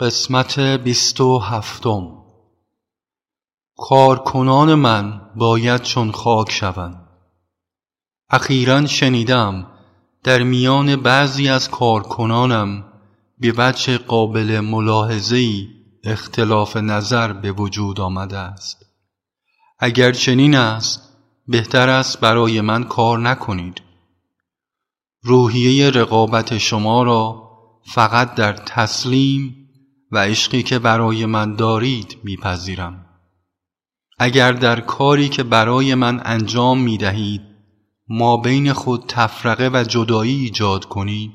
قسمت بیست و هفتم. کارکنان من باید چون خاک شوند. اخیرا شنیدم در میان بعضی از کارکنانم به وجه قابل ملاحظهای اختلاف نظر به وجود آمده است. اگر چنین است بهتر است برای من کار نکنید. روحیه رقابت شما را فقط در تسلیم و عشقی که برای من دارید میپذیرم. اگر در کاری که برای من انجام می دهید ما بین خود تفرقه و جدایی ایجاد کنید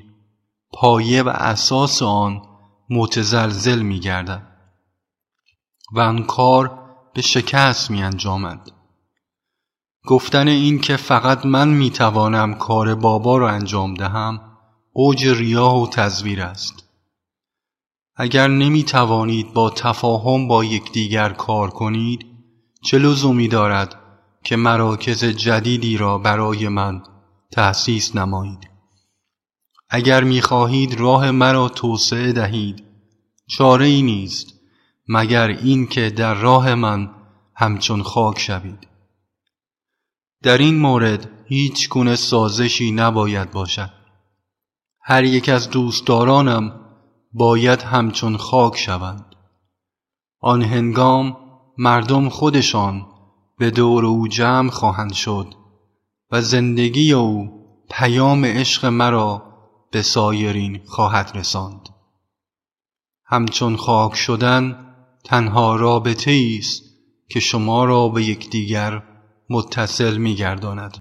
پایه و اساس آن متزلزل می گردد و آن کار به شکست می انجامد گفتن این که فقط من می توانم کار بابا را انجام دهم اوج ریاه و تزویر است. اگر نمی توانید با تفاهم با یکدیگر کار کنید چه لزومی دارد که مراکز جدیدی را برای من تأسیس نمایید؟ اگر می خواهید راه مرا توسعه دهید چاره ای نیست مگر این که در راه من همچون خاک شوید. در این مورد هیچ گونه سازشی نباید باشد. هر یک از دوستدارانم باید همچون خاک شوند. آن هنگام مردم خودشان به دور او جمع خواهند شد و زندگی او پیام عشق مرا به سایرین خواهد رساند. همچون خاک شدن تنها رابطه است که شما را به یکدیگر متصل می گرداند